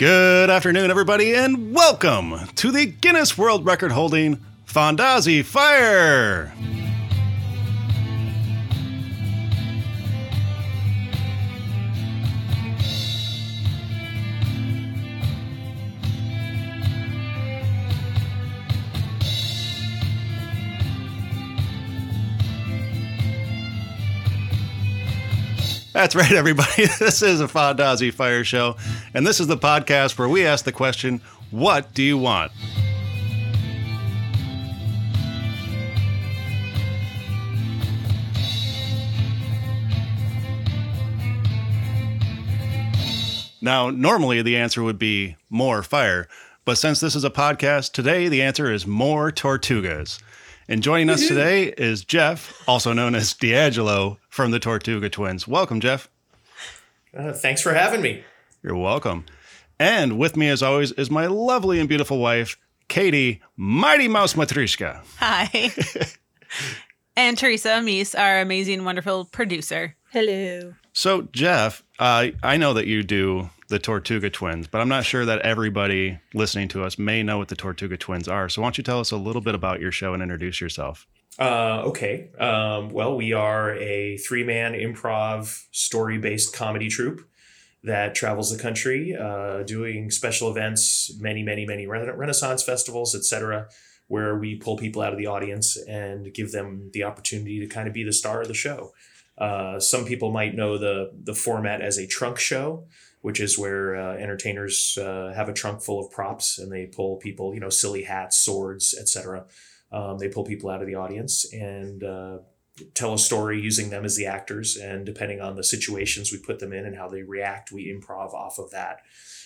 Good afternoon, everybody, and welcome to the Guinness World Record holding Fondazi Fire. That's right, everybody. This is a Fondazi Fire Show, and this is the podcast where we ask the question, What do you want? Now, normally the answer would be more fire, but since this is a podcast, today the answer is more Tortugas. And joining us today is Jeff, also known as D'Angelo from the Tortuga Twins. Welcome, Jeff. Uh, thanks for having me. You're welcome. And with me, as always, is my lovely and beautiful wife, Katie, Mighty Mouse Matrishka. Hi. and Teresa Mies, our amazing, wonderful producer. Hello. So, Jeff, uh, I know that you do the Tortuga Twins, but I'm not sure that everybody listening to us may know what the Tortuga Twins are. So, why don't you tell us a little bit about your show and introduce yourself? Uh, okay. Um, well, we are a three man improv story based comedy troupe that travels the country uh, doing special events, many, many, many Renaissance festivals, etc., where we pull people out of the audience and give them the opportunity to kind of be the star of the show. Uh, some people might know the the format as a trunk show, which is where uh, entertainers uh, have a trunk full of props and they pull people, you know, silly hats, swords, etc. Um, they pull people out of the audience and uh, tell a story using them as the actors, and depending on the situations we put them in and how they react, we improv off of that,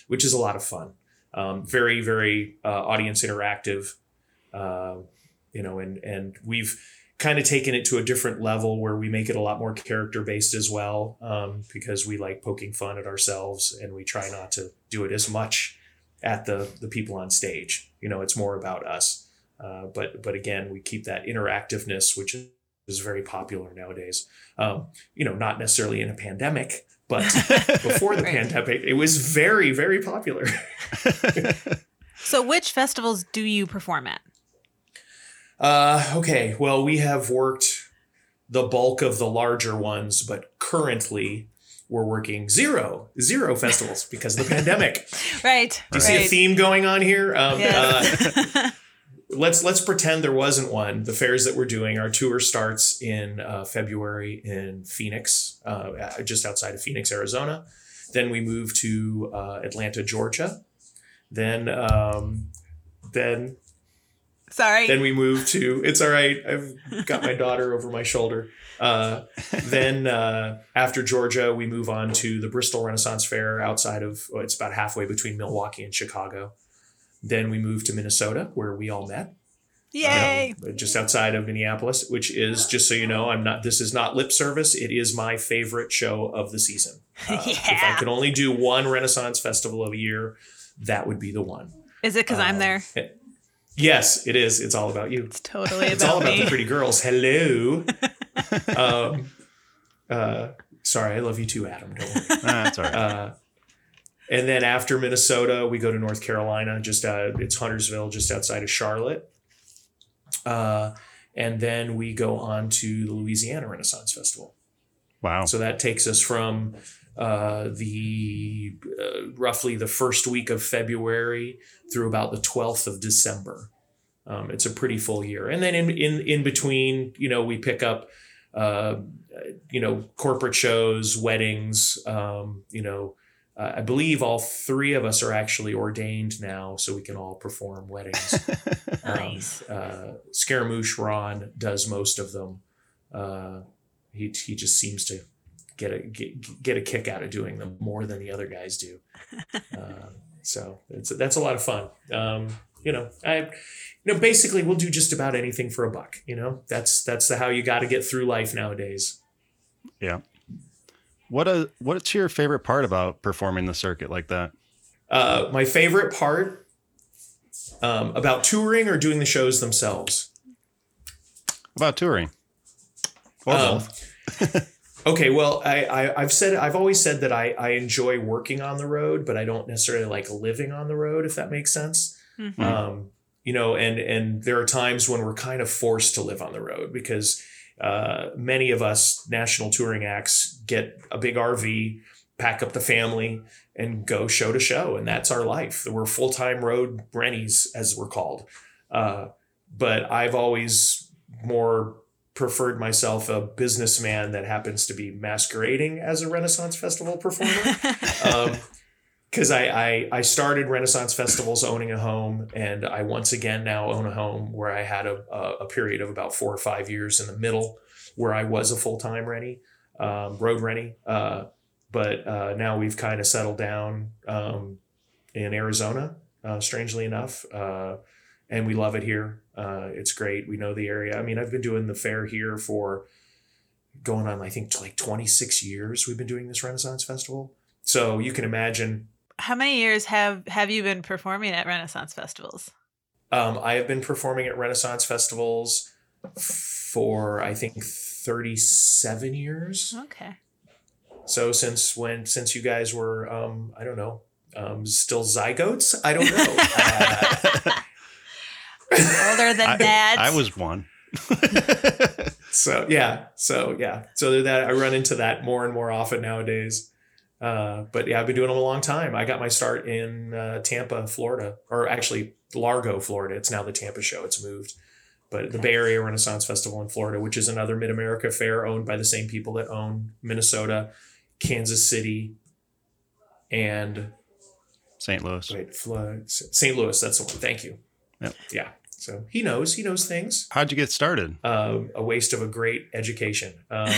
which is a lot of fun. Um, very, very uh, audience interactive, uh, you know, and and we've kind of taken it to a different level where we make it a lot more character based as well um, because we like poking fun at ourselves and we try not to do it as much at the the people on stage. You know it's more about us. Uh, but but again we keep that interactiveness which is very popular nowadays. Um, you know not necessarily in a pandemic but before the right. pandemic it was very very popular. So which festivals do you perform at uh, okay, well, we have worked the bulk of the larger ones, but currently we're working zero, zero festivals because of the pandemic. Right. Do you right. see a theme going on here? Um, yes. uh, let's let's pretend there wasn't one. The fairs that we're doing, our tour starts in uh, February in Phoenix, uh, just outside of Phoenix, Arizona. Then we move to uh, Atlanta, Georgia. Then um, then Sorry. Then we move to it's all right. I've got my daughter over my shoulder. Uh, then uh, after Georgia, we move on to the Bristol Renaissance Fair outside of well, it's about halfway between Milwaukee and Chicago. Then we move to Minnesota, where we all met. Yay! Um, just outside of Minneapolis, which is just so you know, I'm not. This is not lip service. It is my favorite show of the season. Uh, yeah. If I could only do one Renaissance festival of a year, that would be the one. Is it because I'm there? It, Yes, it is. It's all about you. It's totally it's all about the pretty girls. Hello. um, uh, sorry, I love you too, Adam. Don't worry. Ah, that's all right. Uh, and then after Minnesota, we go to North Carolina. Just uh, it's Huntersville, just outside of Charlotte. Uh, and then we go on to the Louisiana Renaissance Festival. Wow! So that takes us from uh, the uh, roughly the first week of February through about the 12th of December. Um, it's a pretty full year. And then in, in, in between, you know, we pick up, uh, you know, corporate shows, weddings, um, you know, uh, I believe all three of us are actually ordained now, so we can all perform weddings. nice. Um, uh, Scaramouche Ron does most of them. Uh, he, he just seems to get a get, get a kick out of doing them more than the other guys do. uh, so it's that's a lot of fun. Um, you know, I you know basically we'll do just about anything for a buck. You know, that's that's the, how you got to get through life nowadays. Yeah. What a what's your favorite part about performing the circuit like that? Uh, my favorite part um, about touring or doing the shows themselves. About touring, or um, both. Okay, well, I, I I've said I've always said that I I enjoy working on the road, but I don't necessarily like living on the road. If that makes sense. Mhm. Um, you know, and and there are times when we're kind of forced to live on the road because uh, many of us national touring acts get a big RV, pack up the family, and go show to show, and that's our life. We're full time road rennies, as we're called. Uh, but I've always more preferred myself a businessman that happens to be masquerading as a Renaissance Festival performer because I, I I started Renaissance festivals owning a home, and I once again now own a home where I had a, a, a period of about four or five years in the middle where I was a full time rennie, um, road rennie. Uh, but uh, now we've kind of settled down um, in Arizona, uh, strangely enough, uh, and we love it here. Uh, it's great. We know the area. I mean, I've been doing the fair here for going on, I think, like 26 years. We've been doing this Renaissance festival. So you can imagine How many years have have you been performing at Renaissance festivals? Um, I have been performing at Renaissance festivals for I think 37 years. Okay. So since when since you guys were um, I don't know um, still zygotes I don't know. Uh, Older than I, that. I was one. so yeah so yeah so that I run into that more and more often nowadays. Uh, but yeah, I've been doing them a long time. I got my start in uh, Tampa, Florida, or actually Largo, Florida. It's now the Tampa show. It's moved. But the Okay. Bay Area Renaissance Festival in Florida, which is another Mid America fair owned by the same people that own Minnesota, Kansas City, and St. Louis. wait, Flo- St. Louis. That's the one. Thank you. Yep. Yeah. So he knows. He knows things. How'd you get started? Um, a waste of a great education. Um,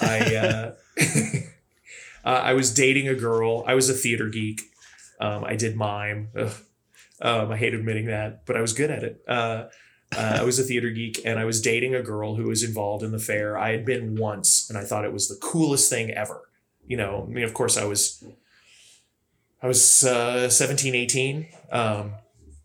I uh, uh, I was dating a girl. I was a theater geek. Um, I did mime. Um, I hate admitting that, but I was good at it. Uh, uh, I was a theater geek, and I was dating a girl who was involved in the fair. I had been once, and I thought it was the coolest thing ever. You know, I mean, of course, I was I was uh, 17, 18. Um,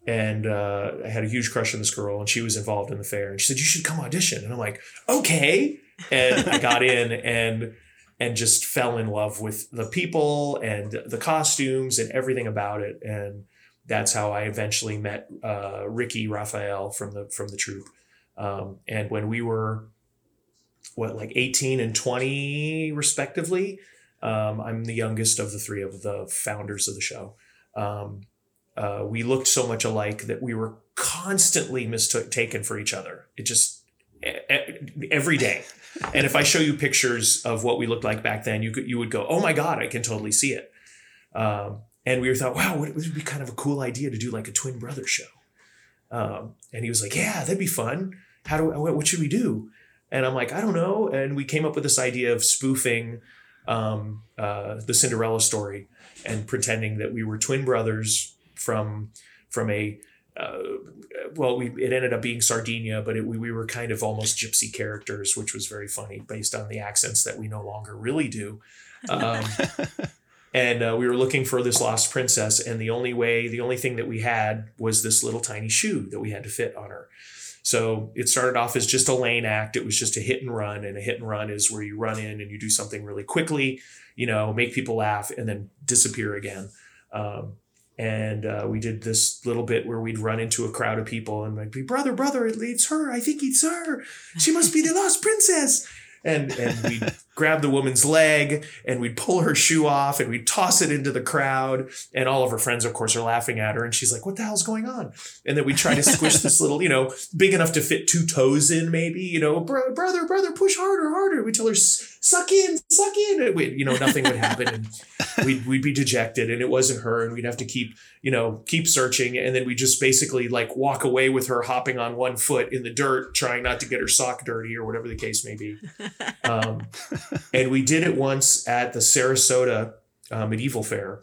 and uh, I had a huge crush on this girl, and she was involved in the fair. And she said, "You should come audition." And I'm like, "Okay." And I got in and and just fell in love with the people and the costumes and everything about it. And that's how I eventually met uh, Ricky Raphael from the from the troupe. Um, and when we were what like 18 and 20 respectively, um, I'm the youngest of the three of the founders of the show. Um, uh, we looked so much alike that we were constantly mistaken for each other. It just every day. And if I show you pictures of what we looked like back then, you could you would go, "Oh my god, I can totally see it." Um, and we thought, "Wow, it would be kind of a cool idea to do like a twin brother show." Um, and he was like, "Yeah, that'd be fun. How do what, what should we do?" And I'm like, "I don't know." And we came up with this idea of spoofing um, uh, the Cinderella story and pretending that we were twin brothers from from a uh, well, we it ended up being Sardinia, but it, we we were kind of almost gypsy characters, which was very funny based on the accents that we no longer really do. Um, and uh, we were looking for this lost princess, and the only way, the only thing that we had was this little tiny shoe that we had to fit on her. So it started off as just a lane act. It was just a hit and run, and a hit and run is where you run in and you do something really quickly, you know, make people laugh, and then disappear again. Um, and uh, we did this little bit where we'd run into a crowd of people and like be brother brother it's her. I think it's her. She must be the lost princess. And and we'd grab the woman's leg and we'd pull her shoe off and we'd toss it into the crowd. And all of her friends of course are laughing at her. And she's like what the hell's going on? And then we try to squish this little you know big enough to fit two toes in maybe you know "Bro- brother brother push harder harder. We tell her suck in suck in. And we, you know nothing would happen. And we'd, we'd be dejected and it wasn't her and we'd have to keep you know keep searching. And then we just basically like walk away with her hopping on one foot in the dirt trying not to get her sock dirty or whatever the case may be. Um, and we did it once at the sarasota uh, medieval fair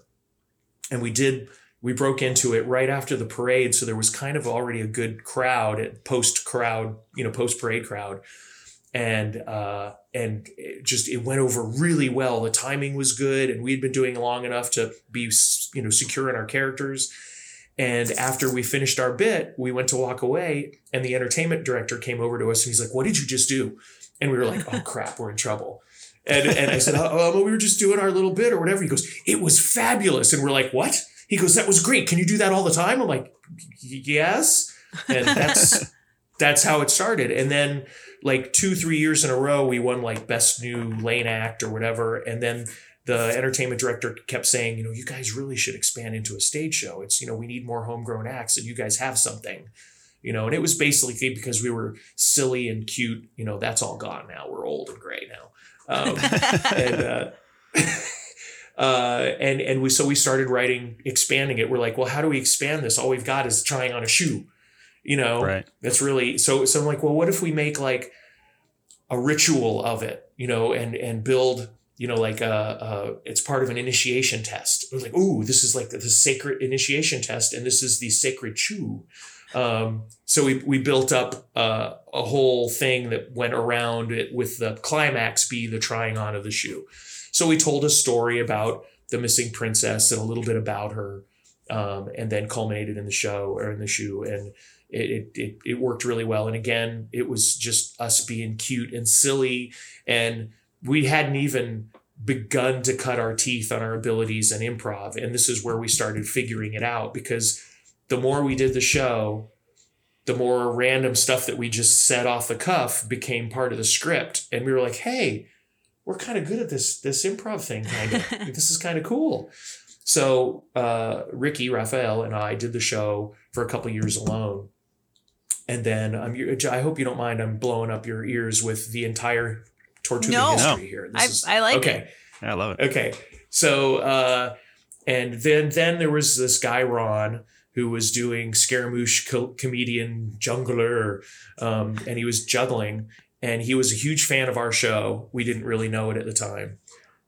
and we did we broke into it right after the parade so there was kind of already a good crowd post crowd you know post parade crowd and uh, and it just it went over really well. The timing was good, and we'd been doing long enough to be you know secure in our characters. And after we finished our bit, we went to walk away, and the entertainment director came over to us, and he's like, "What did you just do?" And we were like, "Oh crap, we're in trouble." And, and I said, oh, we were just doing our little bit or whatever. He goes, it was fabulous. And we're like, what? He goes, that was great. Can you do that all the time? I'm like, yes. And that's, that's how it started. And then like two, three years in a row, we won like best new lane act or whatever. And then the entertainment director kept saying, you know, you guys really should expand into a stage show. It's, you know, we need more homegrown acts and you guys have something, you know, and it was basically because we were silly and cute, you know, that's all gone now. We're old and gray now. Um, and, uh, uh, and, and we, so we started writing, expanding it. We're like, well, how do we expand this? All we've got is trying on a shoe, you know, Right. that's really, so, so I'm like, well, what if we make like a ritual of it, you know, and, and build, you know, like uh, uh, it's part of an initiation test. It was like, ooh, this is like the sacred initiation test, and this is the sacred chew. Um, so we we built up uh, a whole thing that went around it with the climax be the trying on of the shoe. So we told a story about the missing princess and a little bit about her, um, and then culminated in the show or in the shoe, and it, it it it worked really well. And again, it was just us being cute and silly and we hadn't even begun to cut our teeth on our abilities and improv. And this is where we started figuring it out because the more we did the show, the more random stuff that we just said off the cuff became part of the script. And we were like, hey, we're kind of good at this this improv thing, kind of. this is kind of cool. So uh, Ricky, Raphael, and I did the show for a couple years alone. And then I'm, I hope you don't mind. I'm blowing up your ears with the entire Tortuga No. history here. I, I like okay. it. Yeah, I love it. Okay. So uh and then then there was this guy Ron who was doing Scaramouche co- comedian jungler um and he was juggling and he was a huge fan of our show. We didn't really know it at the time.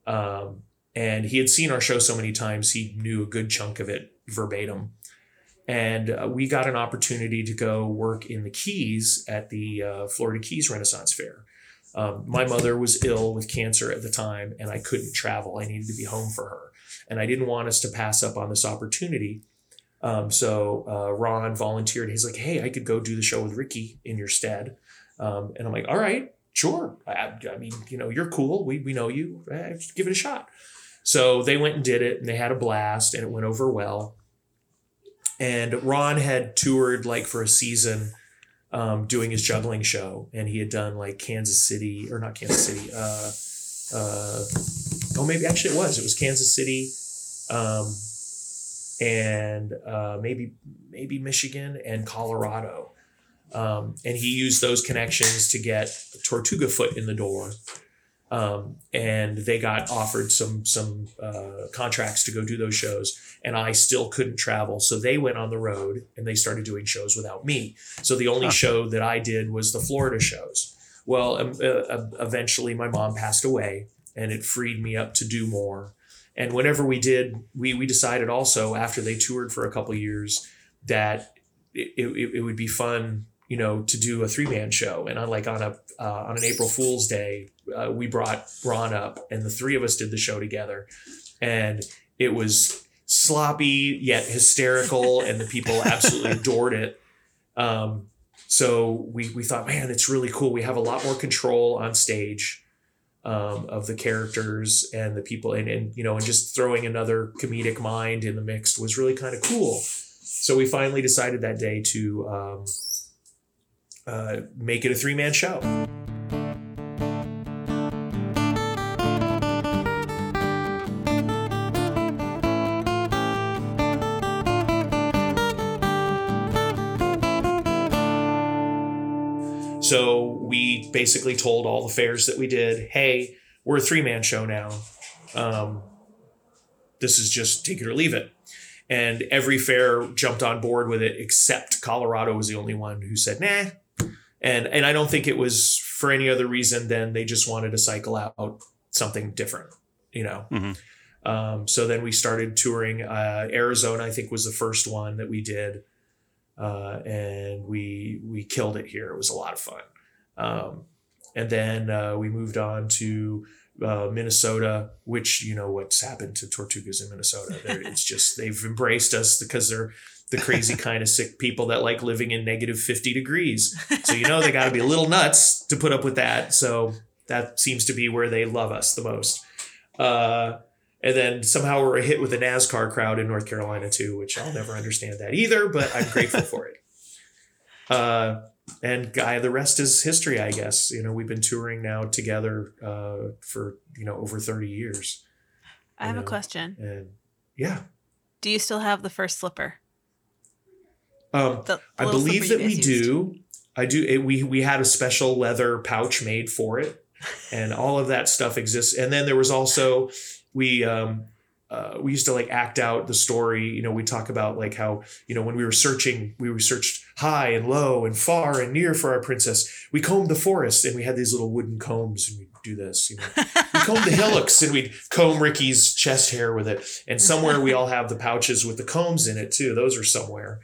Um and he had seen our show so many times he knew a good chunk of it verbatim. And uh, we got an opportunity to go work in the Keys at the uh, Florida Keys Renaissance Fair. Um, my mother was ill with cancer at the time, and I couldn't travel. I needed to be home for her, and I didn't want us to pass up on this opportunity. Um, so uh, Ron volunteered. He's like, "Hey, I could go do the show with Ricky in your stead," um, and I'm like, "All right, sure. I, I mean, you know, you're cool. We we know you. Eh, give it a shot." So they went and did it, and they had a blast, and it went over well. And Ron had toured like for a season um, doing his juggling show, and he had done like Kansas City or not Kansas City. Uh, uh, oh, maybe actually it was. It was Kansas City, um, and uh, maybe maybe Michigan and Colorado. Um, and he used those connections to get Tortuga Foot in the door. Um, and they got offered some some uh, contracts to go do those shows, and I still couldn't travel, so they went on the road and they started doing shows without me. So the only Huh. show that I did was the Florida shows. Well, um, uh, uh, eventually my mom passed away, and it freed me up to do more. And whenever we did, we we decided also after they toured for a couple years that it, it, it would be fun, you know, to do a three man show. And on like on a uh, on an April Fool's Day, uh, we brought Ron up, and the three of us did the show together, and it was sloppy yet hysterical, and the people absolutely adored it. Um, so we we thought, man, it's really cool. We have a lot more control on stage. Um, of the characters and the people and, and you know and just throwing another comedic mind in the mix was really kind of cool. So we finally decided that day to um, uh, make it a three-man show basically told all the fairs that we did, hey, we're a three man show now. Um, this is just take it or leave it. And every fair jumped on board with it, except Colorado was the only one who said, nah. And and I don't think it was for any other reason than they just wanted to cycle out something different, you know. Mhm. Um, so then we started touring. Uh, Arizona, I think, was the first one that we did uh, and we we killed it here. It was a lot of fun. Um, and then uh, we moved on to uh, Minnesota, which you know what's happened to Tortugas in Minnesota. They're, it's just they've embraced us because they're the crazy kind of sick people that like living in negative fifty degrees. So you know they got to be a little nuts to put up with that. So That seems to be where they love us the most. Uh, and then somehow we're a hit with the NASCAR crowd in North Carolina too, which I'll never understand that either, but I'm grateful for it. Uh, and guy, the rest is history, I guess. You know, we've been touring now together uh, for you know over 30 years. I have You a question. And yeah, Do you still have the first slipper? um, The, the I believe that we used. do. I do. It, we we had a special leather pouch made for it, and all of that stuff exists. And then there was also we um, uh, we used to like act out the story. You know, we talk about like how you know when we were searching, we researched high and low and far and near for our princess. We combed the forest, and we had these little wooden combs, and we would do this. You know, we combed the hillocks, and we'd comb Ricky's chest hair with it. And somewhere we all have the pouches with the combs in it too. Those are somewhere.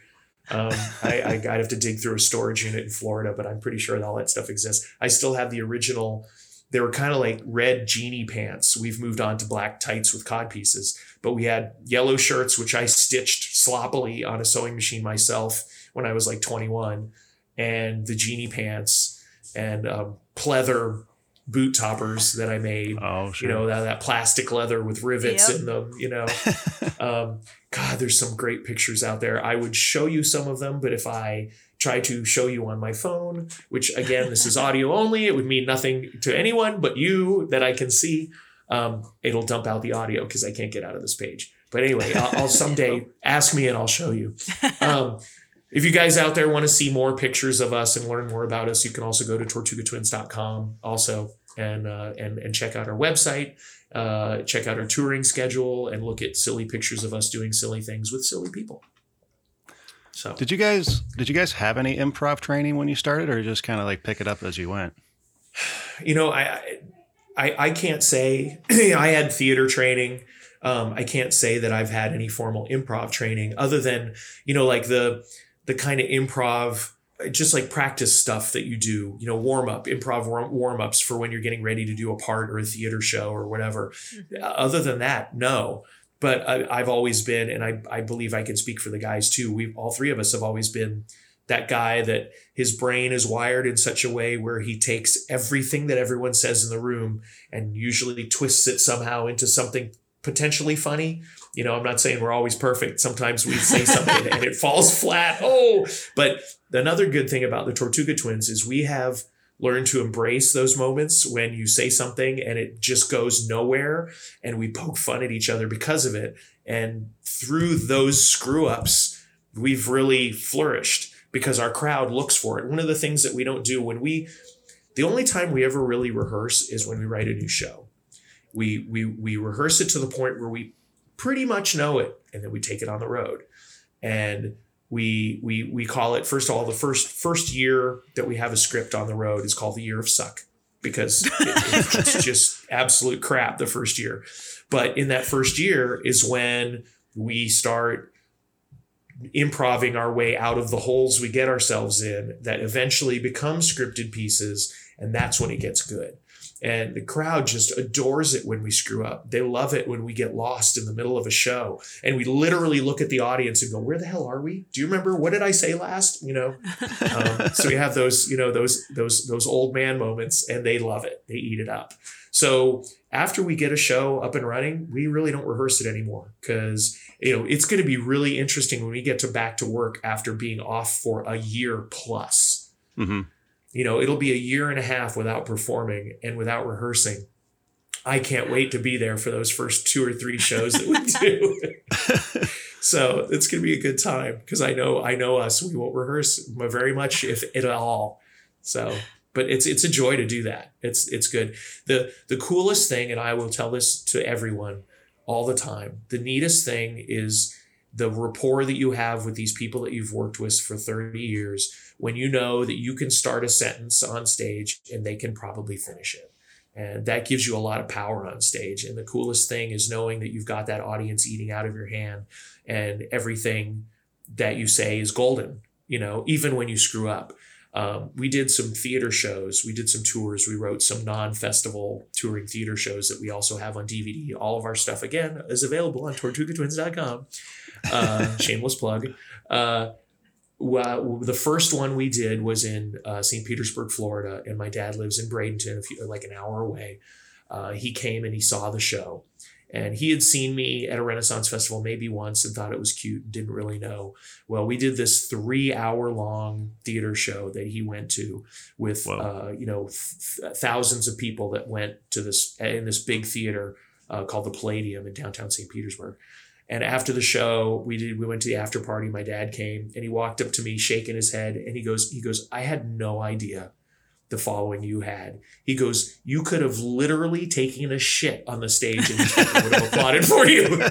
Um, I, I'd have to dig through a storage unit in Florida, but I'm pretty sure that all that stuff exists. I still have the original. They were kind of like red genie pants. We've moved on to black tights with cod pieces, but we had yellow shirts, which I stitched sloppily on a sewing machine myself when I was like 21, and the genie pants and um, pleather boot toppers that I made Oh, sure. you know that, that plastic leather with rivets Yep. in them you know um, god there's some great pictures out there i would show you some of them but if i try to show you on my phone which again this is audio only. It would mean nothing to anyone but you that i can see. Um, it'll dump out the audio because i can't get out of this page. But anyway i'll, I'll someday ask me and i'll show you. Um, if you guys out there want to see more pictures of us and learn more about us, you can also go to tortugatwins.com also and uh, and and check out our website, uh, check out our touring schedule, and look at silly pictures of us doing silly things with silly people. So Did you guys did you guys have any improv training when you started, or just kind of like pick it up as you went? you know, I I I can't say I had theater training. Um, I can't say that I've had any formal improv training other than you know like the the kind of improv just like practice stuff that you do you know warm up improv warm ups for when you're getting ready to do a part or a theater show or whatever Mhm. other than that no but I, i've always been and I, I believe i can speak for the guys too we all three of us have always been that guy that his brain is wired in such a way where he takes everything that everyone says in the room and usually twists it somehow into something potentially funny. You know i'm not saying we're always perfect. Sometimes we say something and it falls flat. Oh but another good thing about the tortuga twins is we have learned to embrace those moments when you say something and it just goes nowhere and we poke fun at each other because of it. And through those screw ups we've really flourished because our crowd looks for it. One of the things that we don't do when we the only time we ever really rehearse is when we write a new show. We we we rehearse it to the point where we pretty much know it and then we take it on the road. And we we we call it first of all the first first year that we have a script on the road is called the year of suck because it- it- it's just absolute crap the first year. But in that first year is when we start improving our way out of the holes we get ourselves in that eventually become scripted pieces and that's when it gets good and the crowd just adores it when we screw up. They love it when we get lost in the middle of a show. And we literally look at the audience and go where the hell are we? Do you remember? What did i say last? You know? Um, so we have those you know those those those old man moments and they love it. They eat it up. So after we get a show up and running we really don't rehearse it anymore because you know it's going to be really interesting when we get to back to work after being off for a year plus. Hmm you know it'll be a year and a half without performing and without rehearsing. I can't wait to be there for those first two or three shows that we do. So it's going to be a good time because i know i know us. We won't rehearse very much if at all. So but it's it's a joy to do that. It's it's good. The the coolest thing and i will tell this to everyone all the time the neatest thing is the rapport that you have with these people that you've worked with for 30 years when you know that you can start a sentence on stage and they can probably finish it. And that gives you a lot of power on stage. And the coolest thing is knowing that you've got that audience eating out of your hand and everything that you say is golden you know even when you screw up. Um, we did some theater shows. We did some tours. We wrote some non-festival touring theater shows that we also have on dvd all of our stuff again is available on tortugatwins.com uh, shameless plug uh, well, the first one we did was in uh, St. Petersburg, Florida, and my dad lives in Bradenton, a few, like an hour away. Uh, he came and he saw the show, and he had seen me at a Renaissance festival maybe once and thought it was cute, and didn't really know. Well, we did this three hour long theater show that he went to with uh, you know th- thousands of people that went to this in this big theater uh, called the Palladium in downtown St. Petersburg. And after the show, we did we went to the after party. My dad came and he walked up to me, shaking his head, and he goes, he goes, I had no idea the following you had. He goes, you could have literally taken a shit on the stage and people would have applauded for you.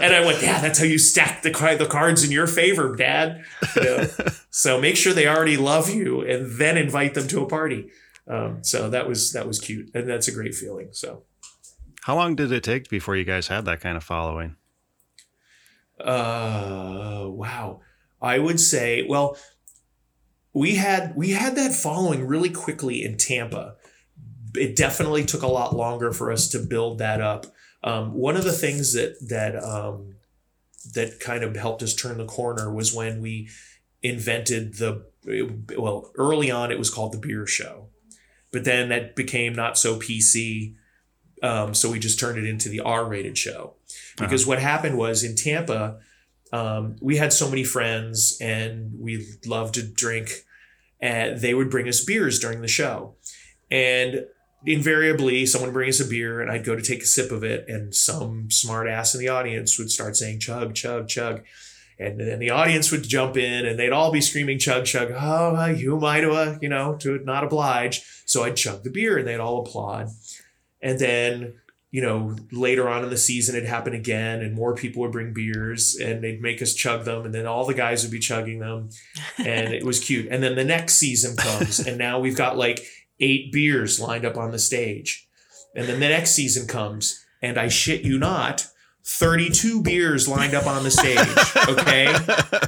and I went, yeah, that's how you stack the the cards in your favor, Dad. You know? so make sure they already love you, and then invite them to a party. Um, so that was that was cute, and that's a great feeling. So. How long did it take before you guys had that kind of following? Uh, wow. I would say, well, we had we had that following really quickly in Tampa. It definitely took a lot longer for us to build that up. Um, one of the things that that um, that kind of helped us turn the corner was when we invented the well early on it was called the beer show but then that became not so pc um, so we just turned it into the r-rated show. Because what happened was in tampa um, we had so many friends and we loved to drink and they would bring us beers during the show. And invariably someone would bring us a beer and i'd go to take a sip of it and some smart ass in the audience would start saying chug chug chug. And then the audience would jump in and they'd all be screaming chug chug. Oh who am i to uh, you know to not oblige. So i'd chug the beer and they'd all applaud and then you know later on in the season it happened again and more people would bring beers and they'd make us chug them and then all the guys would be chugging them. And it was cute. And then the next season comes and now we've got like eight beers lined up on the stage. And then the next season comes and i shit you not 32 beers lined up on the stage okay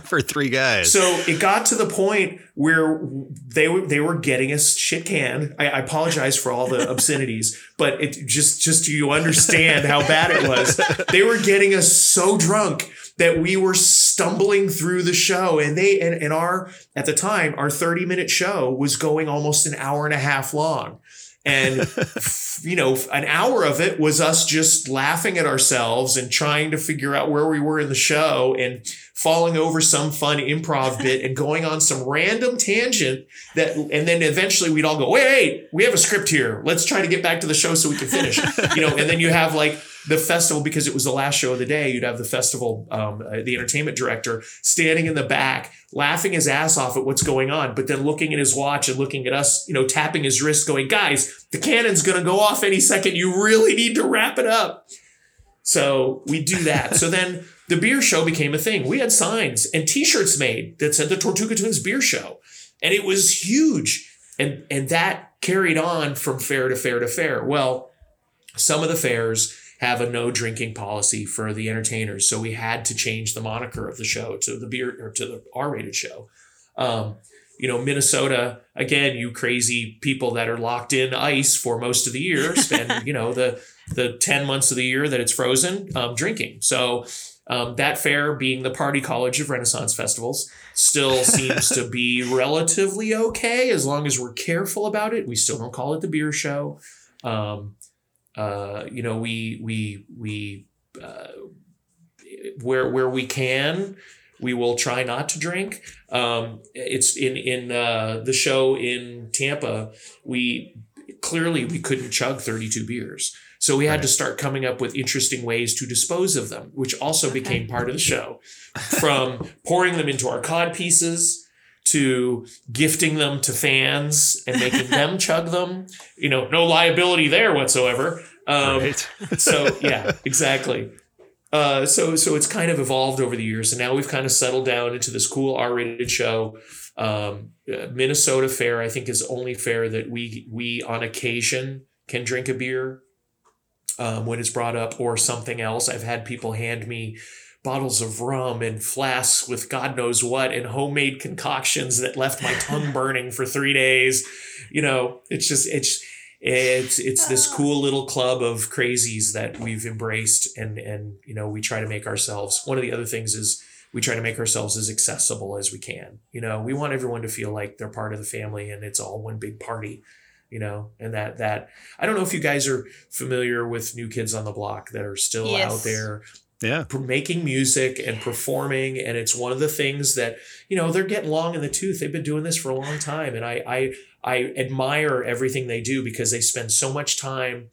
For three guys. so it got to the point where they were they were getting us shit canned. I, I apologize for all the obscenities, but it just just so you understand how bad it was. They were getting us so drunk that we were stumbling through the show, and they and, and our at the time our thirty minute show was going almost an hour and a half long. And you know, an hour of it was us just laughing at ourselves and trying to figure out where we were in the show and falling over some fun improv bit and going on some random tangent that and then eventually we'd all go wait, wait we have a script here. Let's try to get back to the show so we can finish. You know and then you have like the festival because it was the last show of the day you'd have the festival um, uh, the entertainment director standing in the back laughing his ass off at what's going on but then looking at his watch and looking at us you know tapping his wrist going guys the cannon's going to go off any second you really need to wrap it up so we do that. so then the beer show became a thing. We had signs and t-shirts made that said the Tortuga Twins beer show. And it was huge. And and that carried on from fair to fair to fair. Well, some of the fairs have a no drinking policy for the entertainers. So we had to change the moniker of the show to the beer or to the R-rated show. Um, you know, Minnesota, again, you crazy people that are locked in ice for most of the year spend, you know, the the 10 months of the year that it's frozen um, drinking. So um, that fair being the party college of Renaissance festivals still seems to be relatively okay as long as we're careful about it. We still don't call it the beer show. Um, uh, you know, we, we, we, uh, where, where we can, we will try not to drink. Um, it's in, in, uh, the show in Tampa, we clearly we couldn't chug 32 beers. So we had Right. to start coming up with interesting ways to dispose of them, which also became part of the show. From pouring them into our cod pieces to gifting them to fans and making them chug them. You know, no liability there whatsoever. Um, right. so yeah, exactly. Uh, so so it's kind of evolved over the years, and now we've kind of settled down into this cool R-rated show. Um, uh, Minnesota Fair, I think, is only fair that we we on occasion can drink a beer um, when it's brought up or something else. I've had people hand me bottles of rum and flasks with God knows what and homemade concoctions that left my tongue burning for three days. You know, it's just it's it's it's this ah. cool little club of crazies that we've embraced and and you know we try to make ourselves. One of the other things is we try to make ourselves as accessible as we can. You know, we want everyone to feel like they're part of the family and it's all one big party. You know, and that that I don't know if you guys are familiar with New Kids on the Block that are still Yes. out there Yeah. making music and performing and it's one of the things that you know they're getting long in the tooth. They've been doing this for a long time and i i i admire everything they do because they spend so much time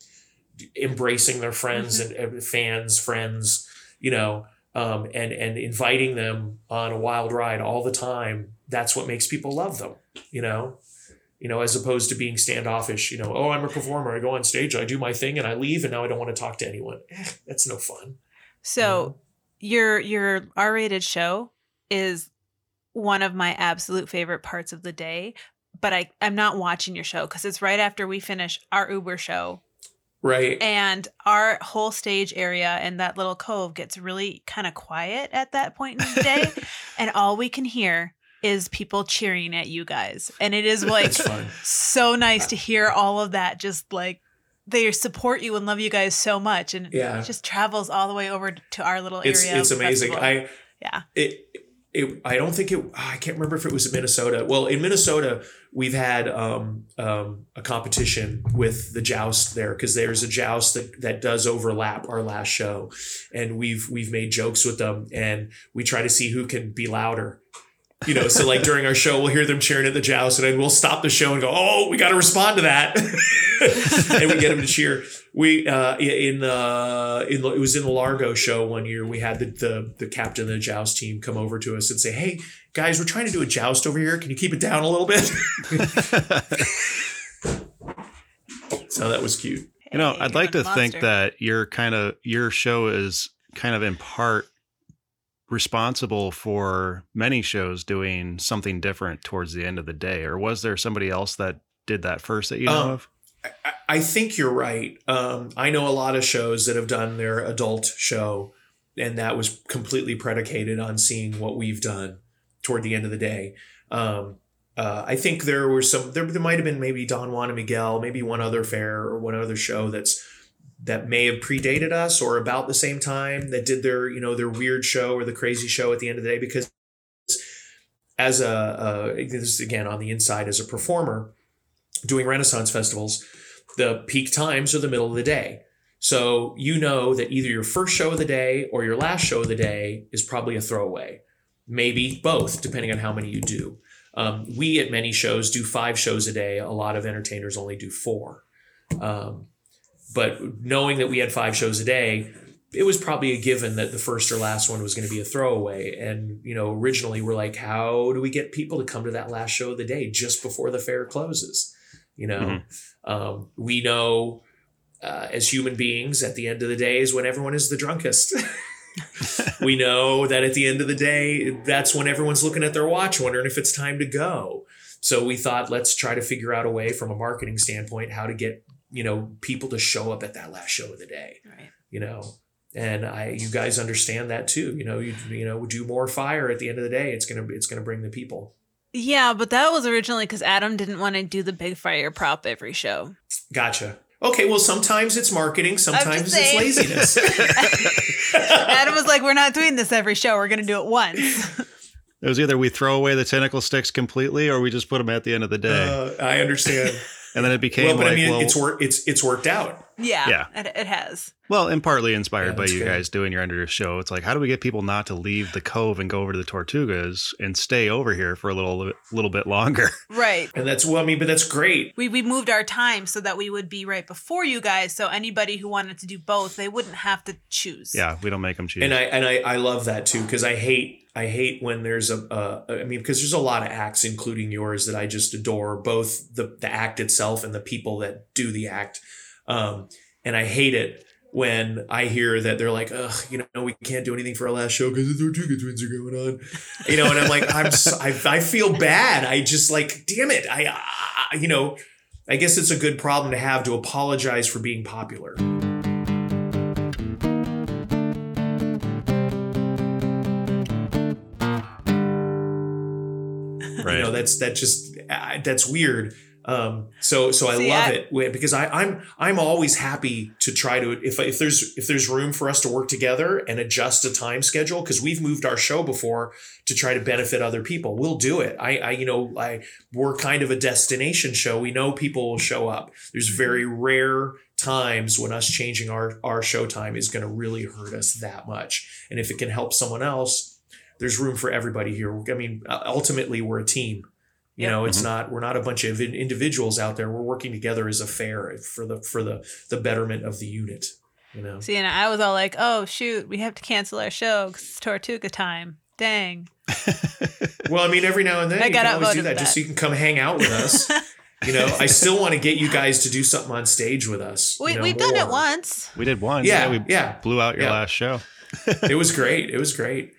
embracing their friends and and fans friends you know um, and and inviting them on a wild ride all the time. That's what makes people love them you know? You know as opposed to being standoffish you know oh i'm a performer. I go on stage i do my thing and i leave and now i don't want to talk to anyone. Eh, that's no fun So your your R-rated show is one of my absolute favorite parts of the day, but I I'm not watching your show because it's right after we finish our Uber show, right. And our whole stage area and that little cove gets really kind of quiet at that point in the day, and all we can hear is people cheering at you guys, and it is like so nice to hear all of that just like they support you and love you guys so much and Yeah. it just travels all the way over to our little It's area it's amazing. festival. I yeah it it I don't think it I can't remember if it was in Minnesota. Well, in Minnesota, we've had um, um, a competition with the joust there because there's a joust that that does overlap our last show, and we've we've made jokes with them, and we try to see who can be louder. You know, so like during our show, we'll hear them cheering at the joust, and then we'll stop the show and go, "Oh, we got to respond to that," and we get them to cheer. We uh, in the in the, it was in the Largo show one year. We had the, the the captain of the joust team come over to us and say, "Hey guys, we're trying to do a joust over here. Can you keep it down a little bit?" so that was cute. You know, Hey, I'd like a to think that your kind of your show is kind of in part responsible for many shows doing something different towards the end of the day. Or was there somebody else that did that first that you know Um, of? I, I think you're right. Um, I know a lot of shows that have done their adult show, and that was completely predicated on seeing what we've done toward the end of the day. Um, uh, I think there were some. There, there might have been maybe Don Juan and Miguel, maybe one other fair or one other show that's that may have predated us or about the same time that did their you know their weird show or the crazy show at the end of the day because as a this is again on the inside as a performer doing Renaissance festivals, the peak times are the middle of the day. So you know that either your first show of the day or your last show of the day is probably a throwaway. Maybe both, depending on how many you do. Um, we at many shows do five shows a day. A lot of entertainers only do four. Um, but knowing that we had five shows a day, it was probably a given that the first or last one was going to be a throwaway. And, you know, originally we're like, how do we get people to come to that last show of the day just before the fair closes? You know, um, we know uh, as human beings at the end of the day is when everyone is the drunkest. we know that at the end of the day, that's when everyone's looking at their watch, wondering if it's time to go. So we thought, let's try to figure out a way from a marketing standpoint how to get you know people to show up at that last show of the day. Right. You know, and I, you guys understand that too. You know, you you know, do more fire at the end of the day. It's gonna it's gonna bring the people. Yeah, but that was originally because Adam didn't want to do the big fire prop every show. Gotcha. Okay, well, sometimes it's marketing, sometimes it's laziness. Adam was like, "We're not doing this every show. We're going to do it once." It was either we throw away the tentacle sticks completely or we just put them at the end of the day. Uh, I understand. And then it became well, but like, I mean, well, it's worked. It's it's worked out. yeah, Yeah. It, it has. well, and partly inspired Yeah, by you good. guys doing your under show. It's like, how do we get people not to leave the cove and go over to the Tortugas and stay over here for a little little bit longer? Right. And that's well, I mean, but that's great. We we moved our time so that we would be right before you guys. So anybody who wanted to do both, they wouldn't have to choose. Yeah, we don't make them choose. And I and I, I love that too because I hate I hate when there's a uh, I mean because there's a lot of acts including yours that I just adore both the the act itself and the people that do the act, um, and I hate it when I hear that they're like ugh you know we can't do anything for our last show because the Tortuga twins are going on, you know and I'm like I'm so, I I feel bad. I just like damn it. I, I you know I guess it's a good problem to have to apologize for being popular. That's that just that's weird Um, so so I See, love I- it because I, I'm I'm always happy to try to if if there's if there's room for us to work together and adjust a time schedule because we've moved our show before to try to benefit other people. We'll do it. I I you know I we're kind of a destination show. We know people will show up. There's Mhm. very rare times when us changing our our show time is going to really hurt us that much. And if it can help someone else, there's room for everybody here. I mean, uh, ultimately we're a team. You Yep. know, it's Mhm. not we're not a bunch of individuals out there. We're working together as a fair for the for the the betterment of the unit. You know. See, and I was all like, "Oh shoot, we have to cancel our show because it's Tortuga time." Dang. Well, I mean, every now and then I you got can always do outvoted that, just so you can come hang out with us. you know, I still want to get you guys to do something on stage with us. we you know, we've done it once. we did one. Yeah, we yeah. blew out your Yeah. last show. it was great. It was great.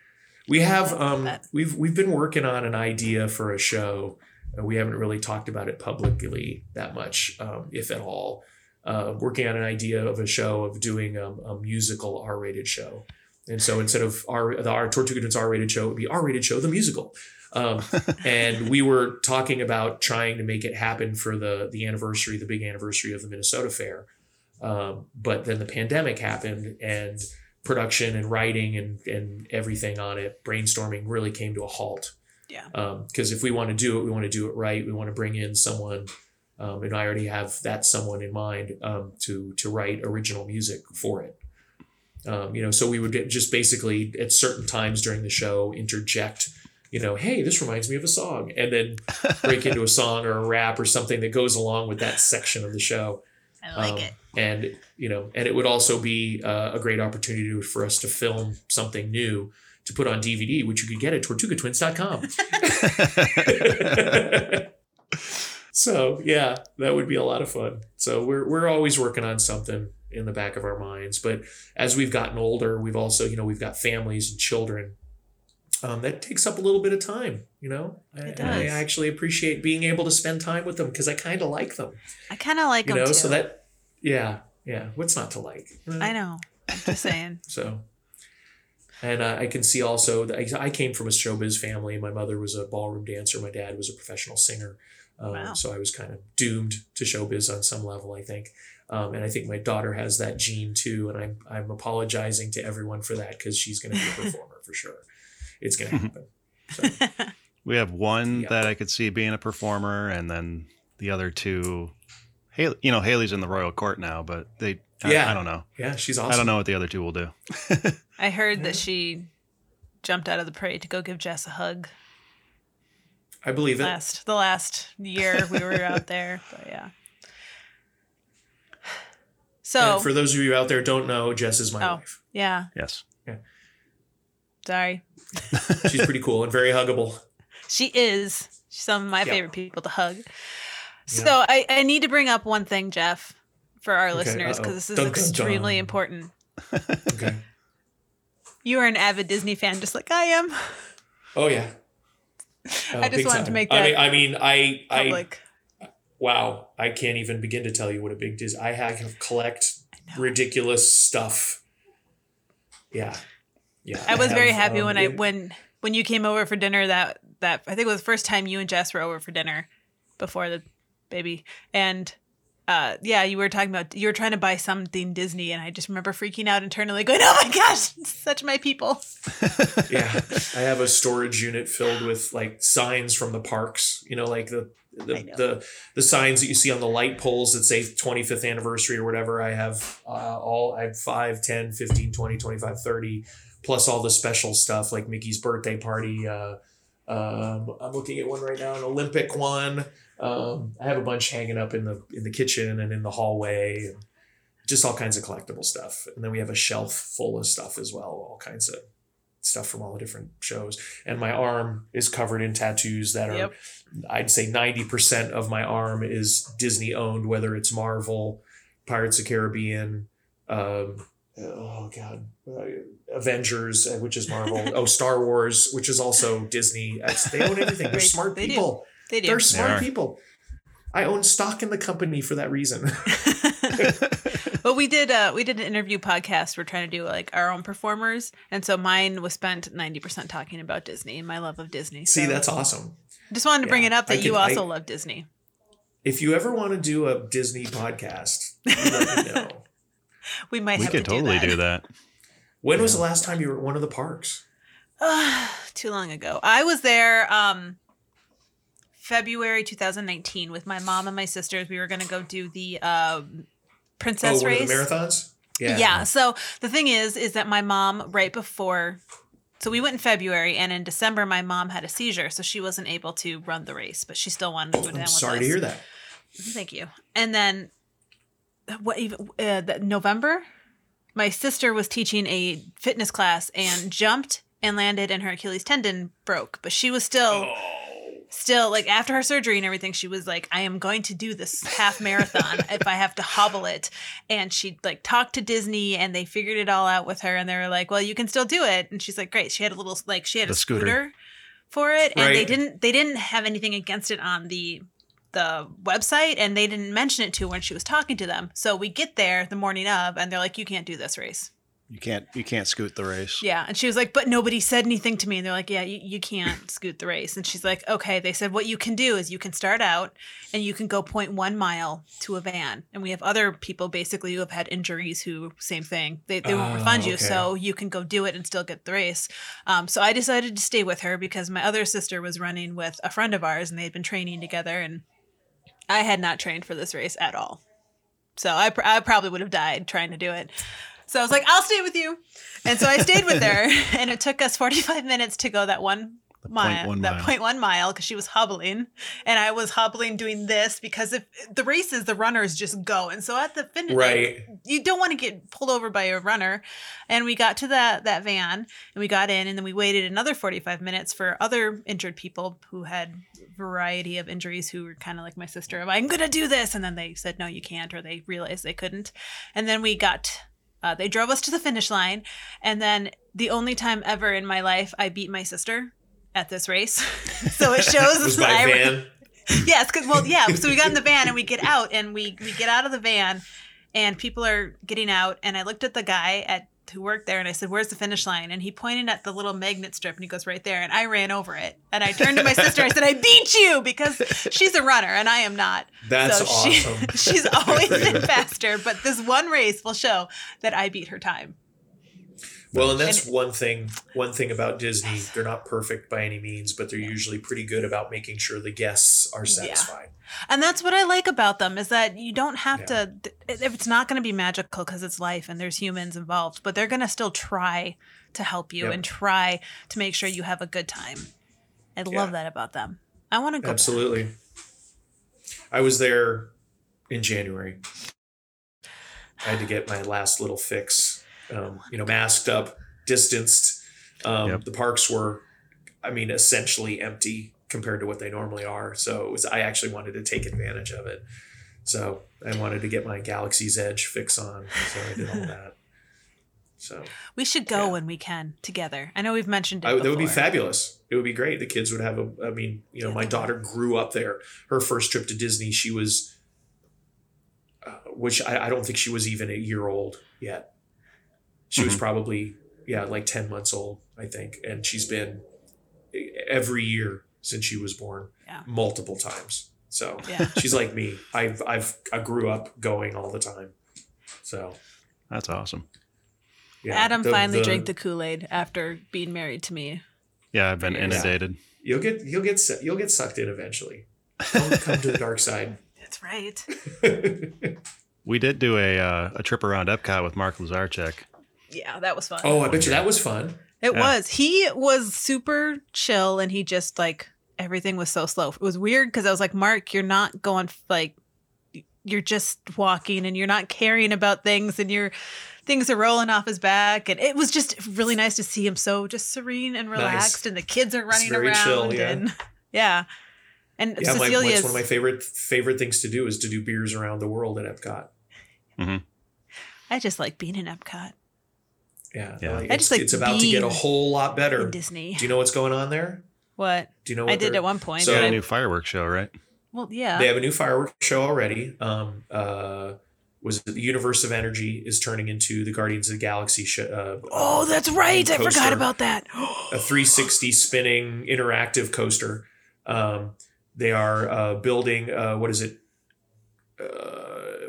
We have um we've we've been working on an idea for a show. Uh, we haven't really talked about it publicly that much, um, if at all. Uh, working on an idea of a show of doing um, a musical R-rated show, and so instead of our the our Tortuga Dunes R-rated show, it would be R-rated show the musical. Um, and we were talking about trying to make it happen for the the anniversary, the big anniversary of the Minnesota Fair. Um, but then the pandemic happened, and production and writing and and everything on it, brainstorming really came to a halt. Yeah. Because if we want to do it, we want to do it right. We want to bring in someone, um, and I already have that someone in mind um, to to write original music for it. Um, you know, so we would get just basically at certain times during the show interject, you know, hey, this reminds me of a song, and then break into a song or a rap or something that goes along with that section of the show. I like Um, it. And you know, and it would also be uh, a great opportunity for us to film something new to put on DVD, which you could get at tortugatwins.com. so yeah, that would be a lot of fun. So we're we're always working on something in the back of our minds. But as we've gotten older, we've also, you know, we've got families and children. Um, that takes up a little bit of time, you know. I does. actually appreciate being able to spend time with them because I kind of like them I kind of like you them know too. so that yeah yeah what's not to like you know? I know. I'm just saying. so and uh, i can see also that I, I came from a showbiz family my mother was a ballroom dancer my dad was a professional singer um, Wow. so i was kind of doomed to showbiz on some level i think um, and i think my daughter has that gene too and i'm, I'm apologizing to everyone for that because she's going to be a performer for sure it's going to mm-hmm. happen so, We have one Yeah. that I could see being a performer, and then the other two. Haley, you know, Haley's in the royal court now, but they. Yeah. I don't know. yeah she's awesome I don't know what the other two will do. I heard Yeah. that she jumped out of the parade to go give Jess a hug i believe it last the last year we were out there. But yeah. So and for those of you out there who don't know jess is my Oh. wife yeah, Yes. Sorry. she's pretty cool and very huggable She is. She's some of my Yeah. favorite people to hug. So I, I need to bring up one thing, Jeff, for our Okay, listeners, because this is Dun, dun, extremely dun. important. okay You are an avid Disney fan, just like I am. Oh yeah. Oh, I uh, just big wanted to time. make I mean, I mean, I, I, wow, I can't even begin to tell you what a big Disney. I have collect ridiculous stuff. Yeah, yeah. I was very have, happy um, when I when when you came over for dinner. That that I think it was the first time you and Jess were over for dinner before the baby, and uh, yeah, you were talking about you were trying to buy something Disney, and I just remember freaking out internally, going, "Oh my gosh, such my people!" yeah, I have a storage unit filled with like signs from the parks. You know, like the the the, the signs that you see on the light poles that say 25th anniversary or whatever. I have uh, all I have 5, 10, 15, 20, 25, 30 plus all the special stuff like Mickey's birthday party. Uh, um, I'm looking at one right now, an Olympic one. Um, I have a bunch hanging up in the in the kitchen and in the hallway, and just all kinds of collectible stuff. And then we have a shelf full of stuff as well, all kinds of stuff from all the different shows. And my arm is covered in tattoos that are, Yep. I'd say, ninety percent of my arm is Disney owned, whether it's Marvel, Pirates of Caribbean. Um, oh God, uh, Avengers, uh, which is Marvel. oh, Star Wars, which is also Disney. They own everything. They're They- smart they do. people. They do. They're smart are. people. I own stock in the company for that reason. but we did uh we did an interview podcast we're trying to do like our own performers and so mine was spent 90% talking about disney and my love of disney See, so that's awesome. just wanted to bring it up I that you can- I- also love disney If you ever want to do a Disney podcast, let me know. We might we have could to totally do do that. that. When was the last time you were at one of the parks? too long ago. I was there um February 2019 with my mom and my sisters. We were going to go do the um princess oh, one race. the marathons? Yeah. Yeah. So the thing is, is that my mom right before, so we went in February, and in December my mom had a seizure, so she wasn't able to run the race, but she still wanted to go down I'm with sorry us. to hear that. Thank you. And then, what even uh, November, my sister was teaching a fitness class and jumped and landed, and her Achilles tendon broke, but she was still Oh. still like after her surgery and everything she was like i am going to do this half marathon if i have to hobble it and she like talked to disney and they figured it all out with her and they were like well you can still do it and she's like great she had a little like she had The a scooter. scooter. for it and they didn't they didn't have anything against it on the the website and they didn't mention it to her when she was talking to them so we get there the morning of and they're like you can't do this race You can't you can't scoot the race. yeah. And she was like, but nobody said anything to me. And they're like, yeah, you, you can't scoot the race. And she's like, okay. They said, what you can do is you can start out and you can go 0.1 mile to a van. And we have other people basically who have had injuries who, same thing. They, they won't Oh, refund you. So you can go do it and still get the race. Um, so I decided to stay with her because my other sister was running with a friend of ours and they'd been training together. And I had not trained for this race at all. So I, pr- I probably would have died trying to do it. So I was like, I'll stay with you. And so I stayed with her, and it took us 45 minutes to go that one The mile, 0.1 that mile. point one mile, because she was hobbling, and I was hobbling doing this because if the races, the runners just go, and so at the finish, Right. you don't want to get pulled over by a runner. And we got to that that van, and we got in, and then we waited another 45 minutes for other injured people who had variety of injuries who were kind of like my sister. I'm gonna do this, and then they said no, you can't, or they realized they couldn't, and then we got. Uh, they drove us to the finish line, and then the only time ever in my life I beat my sister at this race. so it shows was that by I, van. Yes, because well, yeah. So we got in the van and we get out and we we get out of the van, and people are getting out. And I looked at the guy at who worked there and I said, "Where's the finish line?" And he pointed at the little magnet strip and he goes, "Right there." And I ran over it. And I turned to my sister. I said, "I beat you because she's a runner and I am not." That's so she- awesome. she's always been faster, but this one race will show that I beat her time. Well, and that's one thing. One thing about Disney, they're not perfect by any means, but they're usually pretty good about making sure the guests are Yeah. satisfied. And that's what I like about them is that you don't have Yeah. to if it's not going to be magical because it's life and there's humans involved, but they're going to still try to help you Yep. and try to make sure you have a good time. I love Yeah. that about them. I want to go. back. Absolutely. I was there in January. I had to get my last little fix. Um, you know, masked up, distanced. Um, Yep. The parks were, I mean, essentially empty compared to what they normally are. So it was. I actually wanted to take advantage of it. So I wanted to get my Galaxy's Edge fix on. So I did all that. So We should go Yeah. when we can together. I know we've mentioned it. I, that would be fabulous. It would be great. The kids would have a. I mean, you know, Yeah, my daughter grew up there. Her first trip to Disney, she was, uh, which I, I don't think she was even a year old yet. She was Mhm. probably yeah, like ten months old, I think, and she's been every year since she was born, Yeah. multiple times. So Yeah. she's like me. I've I've I grew up going all the time. So That's awesome. yeah, Adam the- finally the- drank the Kool Aid after being married to me. Yeah, I've been Yeah. inundated. You'll get you'll get you'll get sucked in eventually. Come, come to the dark side. That's right. We did do a uh, a trip around Epcot with Mark Lazarchuk. Yeah, that was fun. oh, I bet you that was fun. It Yeah. was. He was super chill and he just like everything was so slow. It was weird because I was like, Mark, you're not going like you're just walking and you're not caring about things and you're things are rolling off his back and it was just really nice to see him so just serene and relaxed and the kids are running very around chill, yeah. and yeah. And Yeah, my, Cecilia's that's one of my favorite favorite things to do is to do beers around the world at Epcot. Mm-hmm. I just like being in Epcot Yeah, Yeah. like, I it's, just like it's about to get a whole lot better. in Disney. Do you know what's going on there? what? Do you know? What I did at one point. So- Got but a I- new fireworks show, right? well, yeah. They have a new fireworks show already. Um, uh, was it the Universe of Energy is turning into the Guardians of the Galaxy show? Uh, oh, that's right. I forgot about that. a 360 spinning interactive coaster. Um, they are uh, building uh, what is it? uh,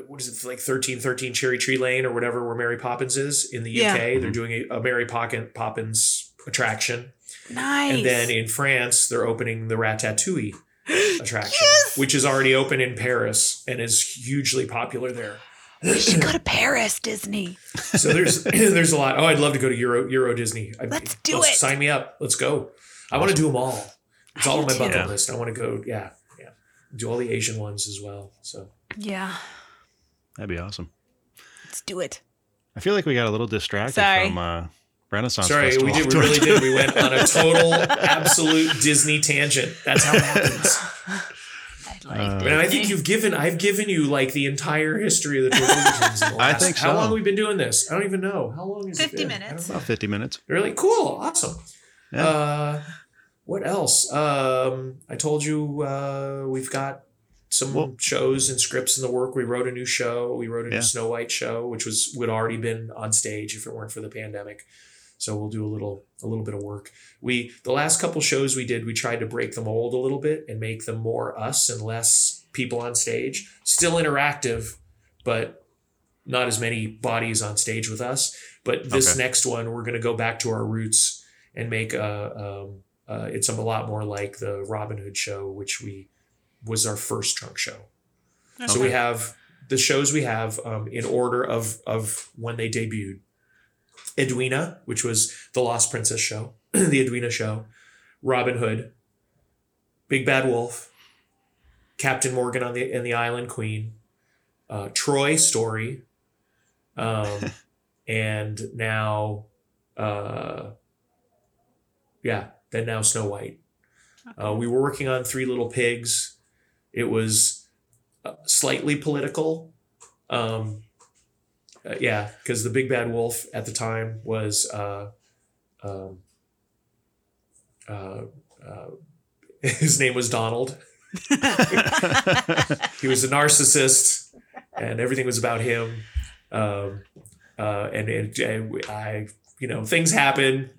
what is it like 1313 Cherry Tree Lane or whatever where Mary Poppins is in the Yeah. UK. They're doing a, a Mary Poppin- Poppins attraction. Nice. And then in France, they're opening the Ratatouille attraction, Yes! which is already open in Paris and is hugely popular there. we should go to Paris, Disney. So there's there's a lot. Oh, I'd love to go to Euro Euro Disney. Let's do let's it. Sign me up. Let's go. I want to do them all. It's all on my bucket list. I want to go. Yeah, yeah. Do all the Asian ones as well. So Yeah, That'd be awesome. let's do it. I feel like we got a little distracted Sorry. from uh, Renaissance. sorry, we did. We really did. We went on a total, absolute Disney tangent. That's how it happens. I'd like Uh, And I think you've given. I've given you like the entire history of the Tortuga Twins I last- think How so. long have we been doing this? I don't even know. How long is it 50 minutes. I don't know. About 50 minutes. Really cool. Awesome. Yeah. Uh, what else? Um, I told you uh, we've got some Well- shows and scripts in the work. We wrote a new show. We wrote a Yeah. new Snow White show, which was would already been on stage if it weren't for the pandemic. So we'll do a little a little bit of work. We the last couple shows we did, we tried to break the mold a little bit and make them more us and less people on stage. Still interactive, but not as many bodies on stage with us. But this Okay. next one, we're going to go back to our roots and make a. Um, uh, it's a lot more like the Robin Hood show, which we was our first trunk show. So we have the shows we have um, in order of of when they debuted. Edwina, which was the Lost Princess show, the Edwina show, Robin Hood, Big Bad Wolf, Captain Morgan on the and the Island Queen, uh, Troy story, um, and now, uh, yeah, then now Snow White. Uh, we were working on Three Little Pigs. It was uh, slightly political. Um, uh, yeah, because the Big Bad Wolf at the time was uh, um, uh, uh, his name was Donald. He was a narcissist, and everything was about him. Um, uh, and, and, and I, you know, things happen,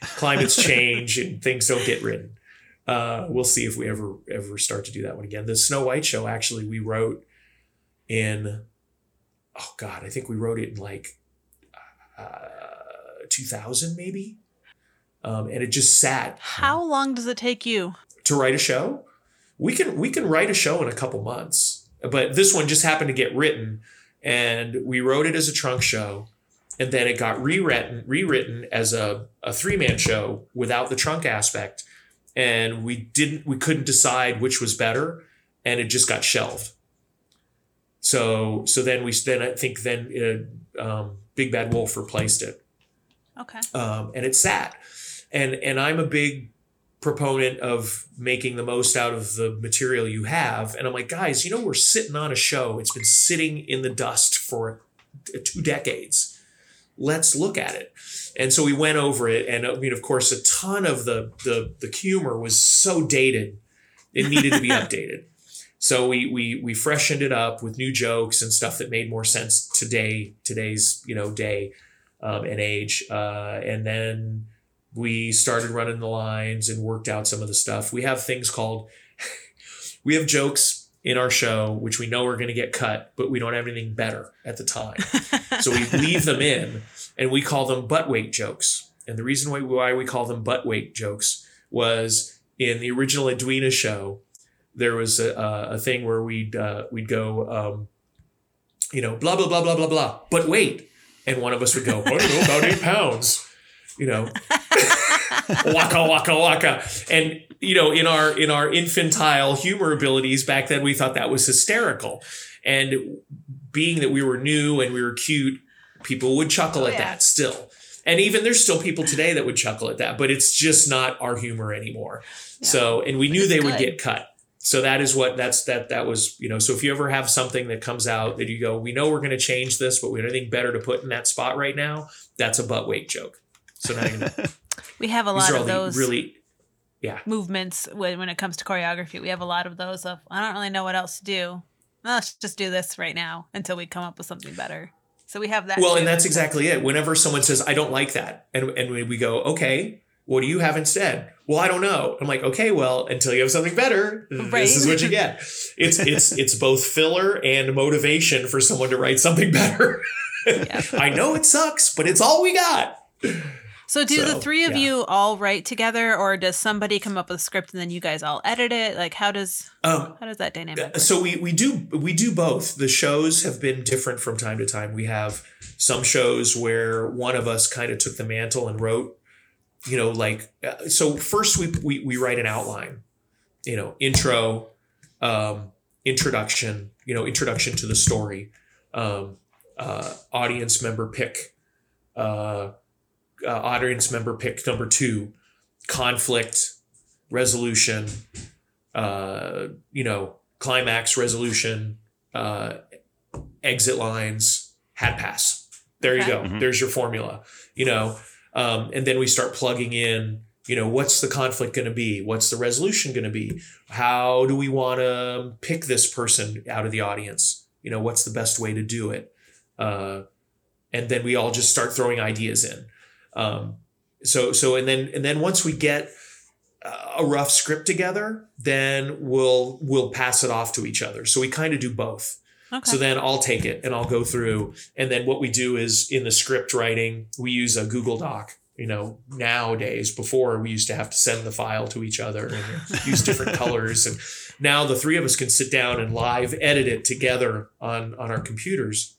climates change, and things don't get written. Uh, we'll see if we ever ever start to do that one again. The Snow White show actually we wrote in oh god, I think we wrote it in like uh, 2000 maybe, um, and it just sat How long does it take you? to write a show. We can we can write a show in a couple months, but this one just happened to get written, and we wrote it as a trunk show, and then it got rewritten rewritten as a, a three man show without the trunk aspect, and we didn't we couldn't decide which was better, and it just got shelved. So so then we then I think then uh, um, Big Bad Wolf replaced it Okay. um, and it sat. And and I'm a big proponent of making the most out of the material you have. And I'm like, guys, you know, we're sitting on a show. It's been sitting in the dust for two decades. Let's look at it. And so we went over it, and I mean, of course, a ton of the the the humor was so dated, it needed to be updated. So we we we freshened it up with new jokes and stuff that made more sense today, today's you know day um, and age. Uh, and then we started running the lines and worked out some of the stuff. We have things called, we have jokes in our show, which we know are going to get cut, but we don't have anything better at the time. so we leave them in and we call them butt weight jokes. And the reason why, we call them butt weight jokes was in the original Edwina show, there was a, a, a thing where we'd, uh, we'd go, um, you know, blah, blah, blah, blah, blah, blah, but wait. And one of us would go, I don't know, about eight pounds, you know, waka, waka, waka. And, you know, in our, in our infantile humor abilities back then, we thought that was hysterical. And being that we were new and we were cute, people would chuckle Oh, at yeah. that still. And even there's still people today that would chuckle at that, but it's just not our humor anymore. Yeah. So, and we knew they would get cut. So that is what that's that that was, you know, so if you ever have something that comes out that you go, we know we're going to change this, but we have anything better to put in that spot right now, that's a butt weight joke. So now you know. we have a lot of those really yeah. movements when, when it comes to choreography. We have a lot of those of I don't really know what else to do. Let's just do this right now until we come up with something better. So we have that. well, too. and that's exactly it. Whenever someone says, I don't like that, and, and we go, okay, What do you have instead? Well, I don't know. I'm like, okay, well, until you have something better, Right. this is what you get. It's it's it's both filler and motivation for someone to write something better. Yeah. I know it sucks, but it's all we got. So do the three of yeah. you all write together or does somebody come up with a script and then you guys all edit it? Like how does Um, how does that dynamic work? so we we do we do both. The shows have been different from time to time. We have some shows where one of us kind of took the mantle and wrote, you know, like uh, so. First, we we we write an outline, you know, intro, um, introduction, you know, introduction to the story, um, uh, audience member pick, uh, uh, audience member pick number two, conflict, resolution, uh, you know, climax, resolution, uh, exit lines, hat pass. There you Okay. go. Mhm. There's your formula. You know, um, and then we start plugging in. You know, what's the conflict going to be? What's the resolution going to be? How do we want to pick this person out of the audience? You know, what's the best way to do it? Uh, and then we all just start throwing ideas in. Um, so so and then and then once we get uh, a rough script together, then we'll we'll pass it off to each other. So we kind of do both. Okay. So then I'll take it and I'll go through. And then what we do is in the script writing, we use a Google Doc. You know, nowadays, before we used to have to send the file to each other and use different colors. And now the three of us can sit down and live edit it together on, on our computers.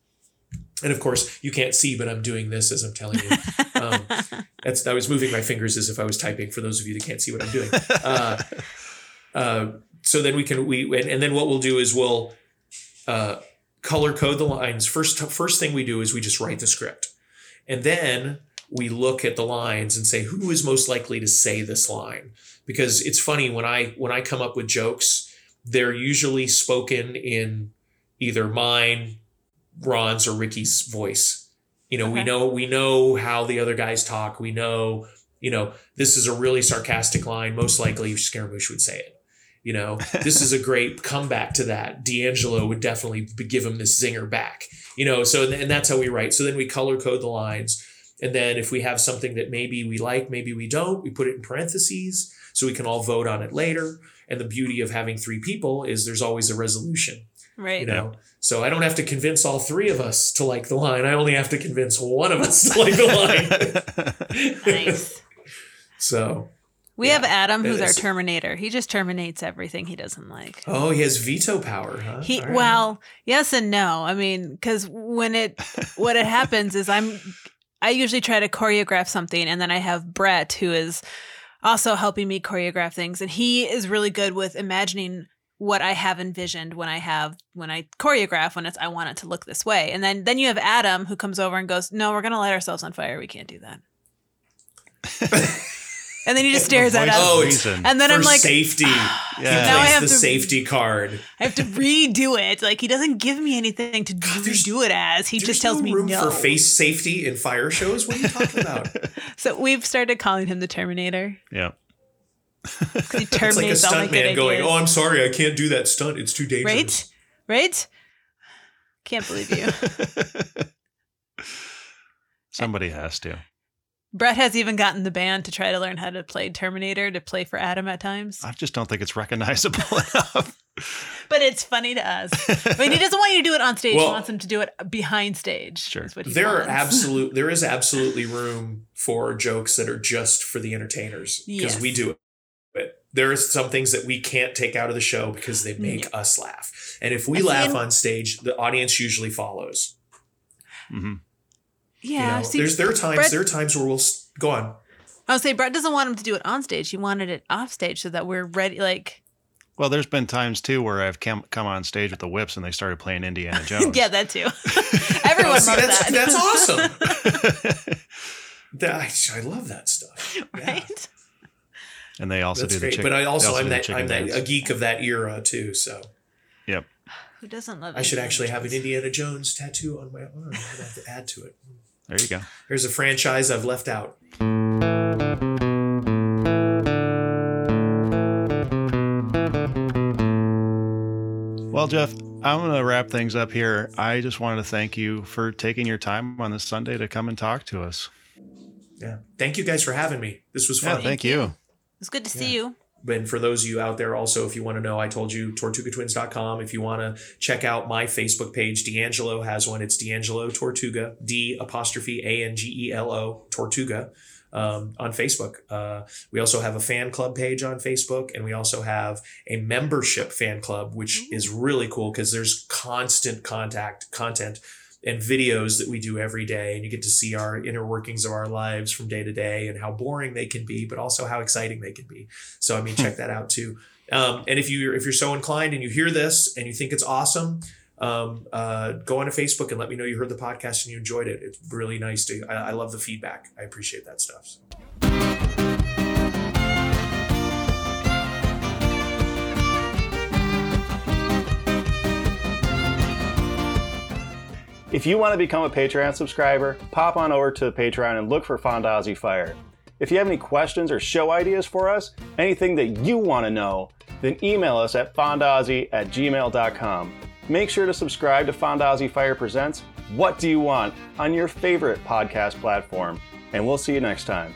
And of course, you can't see, but I'm doing this as I'm telling you. Um, that's I was moving my fingers as if I was typing. For those of you that can't see what I'm doing, uh, uh, so then we can we and, and then what we'll do is we'll uh, color code the lines. First first thing we do is we just write the script, and then we look at the lines and say who is most likely to say this line because it's funny when I when I come up with jokes, they're usually spoken in either mine, Ron's, or Ricky's voice. You know, we know we know how the other guys talk. We know, you know, this is a really sarcastic line. Most likely, Scaramouche would say it. You know, this is a great comeback to that. D'Angelo would definitely give him this zinger back. You know, so and that's how we write. So then we color code the lines, and then if we have something that maybe we like, maybe we don't, we put it in parentheses so we can all vote on it later. And the beauty of having three people is there's always a resolution right. you know so i don't have to convince all three of us to like the line i only have to convince one of us to like the line Nice. so We Yeah, have Adam, it who's our. Terminator. He just terminates everything he doesn't like. oh he has veto power huh He All right. well, yes and no. I mean, because when it what it happens is I'm I usually try to choreograph something, and then I have Brett who is also helping me choreograph things, and he is really good with imagining what I have envisioned when I have when I choreograph when it's I want it to look this way, and then then you have Adam who comes over and goes, "No, we're gonna light ourselves on fire. We can't do that." and then he just stares at us, Oh, of reason. and then for I'm like, safety Yeah. he Now I plays have the to- safety card I have to redo it. Like he doesn't give me anything to there's- redo it as. He just tells no me room no. for face safety in fire shows what are you talking about So we've started calling him the Terminator. yeah. 'Cause He it's like a terminates all my stunt good man going ideas. oh i'm sorry i can't do that stunt it's too dangerous right, right. Can't believe you. Somebody has to. Brett has even gotten the band to try to learn how to play Terminator to play for Adam at times. I just don't think it's recognizable enough. But it's funny to us. I mean, he doesn't want you to do it on stage. Well- he wants him to do it behind stage. Sure. is what he there are absolute there is absolutely room for jokes that are just for the entertainers because Yes. we do it there are some things that we can't take out of the show because they make Yep. us laugh and if we I laugh and- on stage the audience usually follows hmm Yeah. you know see, there's there are times Brett- there are times where we'll go on I'll say Brett doesn't want him to do it on stage. He wanted it off stage so that we're ready. Like, Well, there's been times too where I've come come on stage with the whips and they started playing Indiana Jones. yeah, that too. Everyone Oh, see, loves that's, that. that's awesome that, I, I love that stuff Yeah. Right? and they also that's do the great chicken. but I also, they I'm do that I'm that a geek of that era too so Yep. Who doesn't love? I should Indiana actually have an Indiana Jones tattoo on my arm I'm gonna have to add to it There you go. There's a franchise I've left out. Well, Jeff, I'm going to wrap things up here. I just wanted to thank you for taking your time on this Sunday to come and talk to us. Yeah. Thank you guys for having me. This was Yeah, fun. thank you. It's good to see you. And for those of you out there, also, if you want to know, I told you tortugatwins.com. If you want to check out my Facebook page, D'Angelo has one. It's D'Angelo Tortuga, D apostrophe A N G E L O Tortuga um, on Facebook. Uh, we also have a fan club page on Facebook, and we also have a membership fan club, which Ooh. is really cool because there's constant contact content and videos that we do every day and you get to see our inner workings of our lives from day to day and how boring they can be but also how exciting they can be. So i mean check that out too. Um, and if you if you're so inclined and you hear this and you think it's awesome um, uh, go on to facebook and let me know you heard the podcast and you enjoyed it. It's really nice to i, I love the feedback. I appreciate that stuff. so. If you want to become a Patreon subscriber, pop on over to Patreon and look for Fondazi Fire. If you have any questions or show ideas for us, anything that you want to know, then email us at fondazi at gmail.com. Make sure to subscribe to Fondazi Fire Presents What Do You Want on your favorite podcast platform, and we'll see you next time.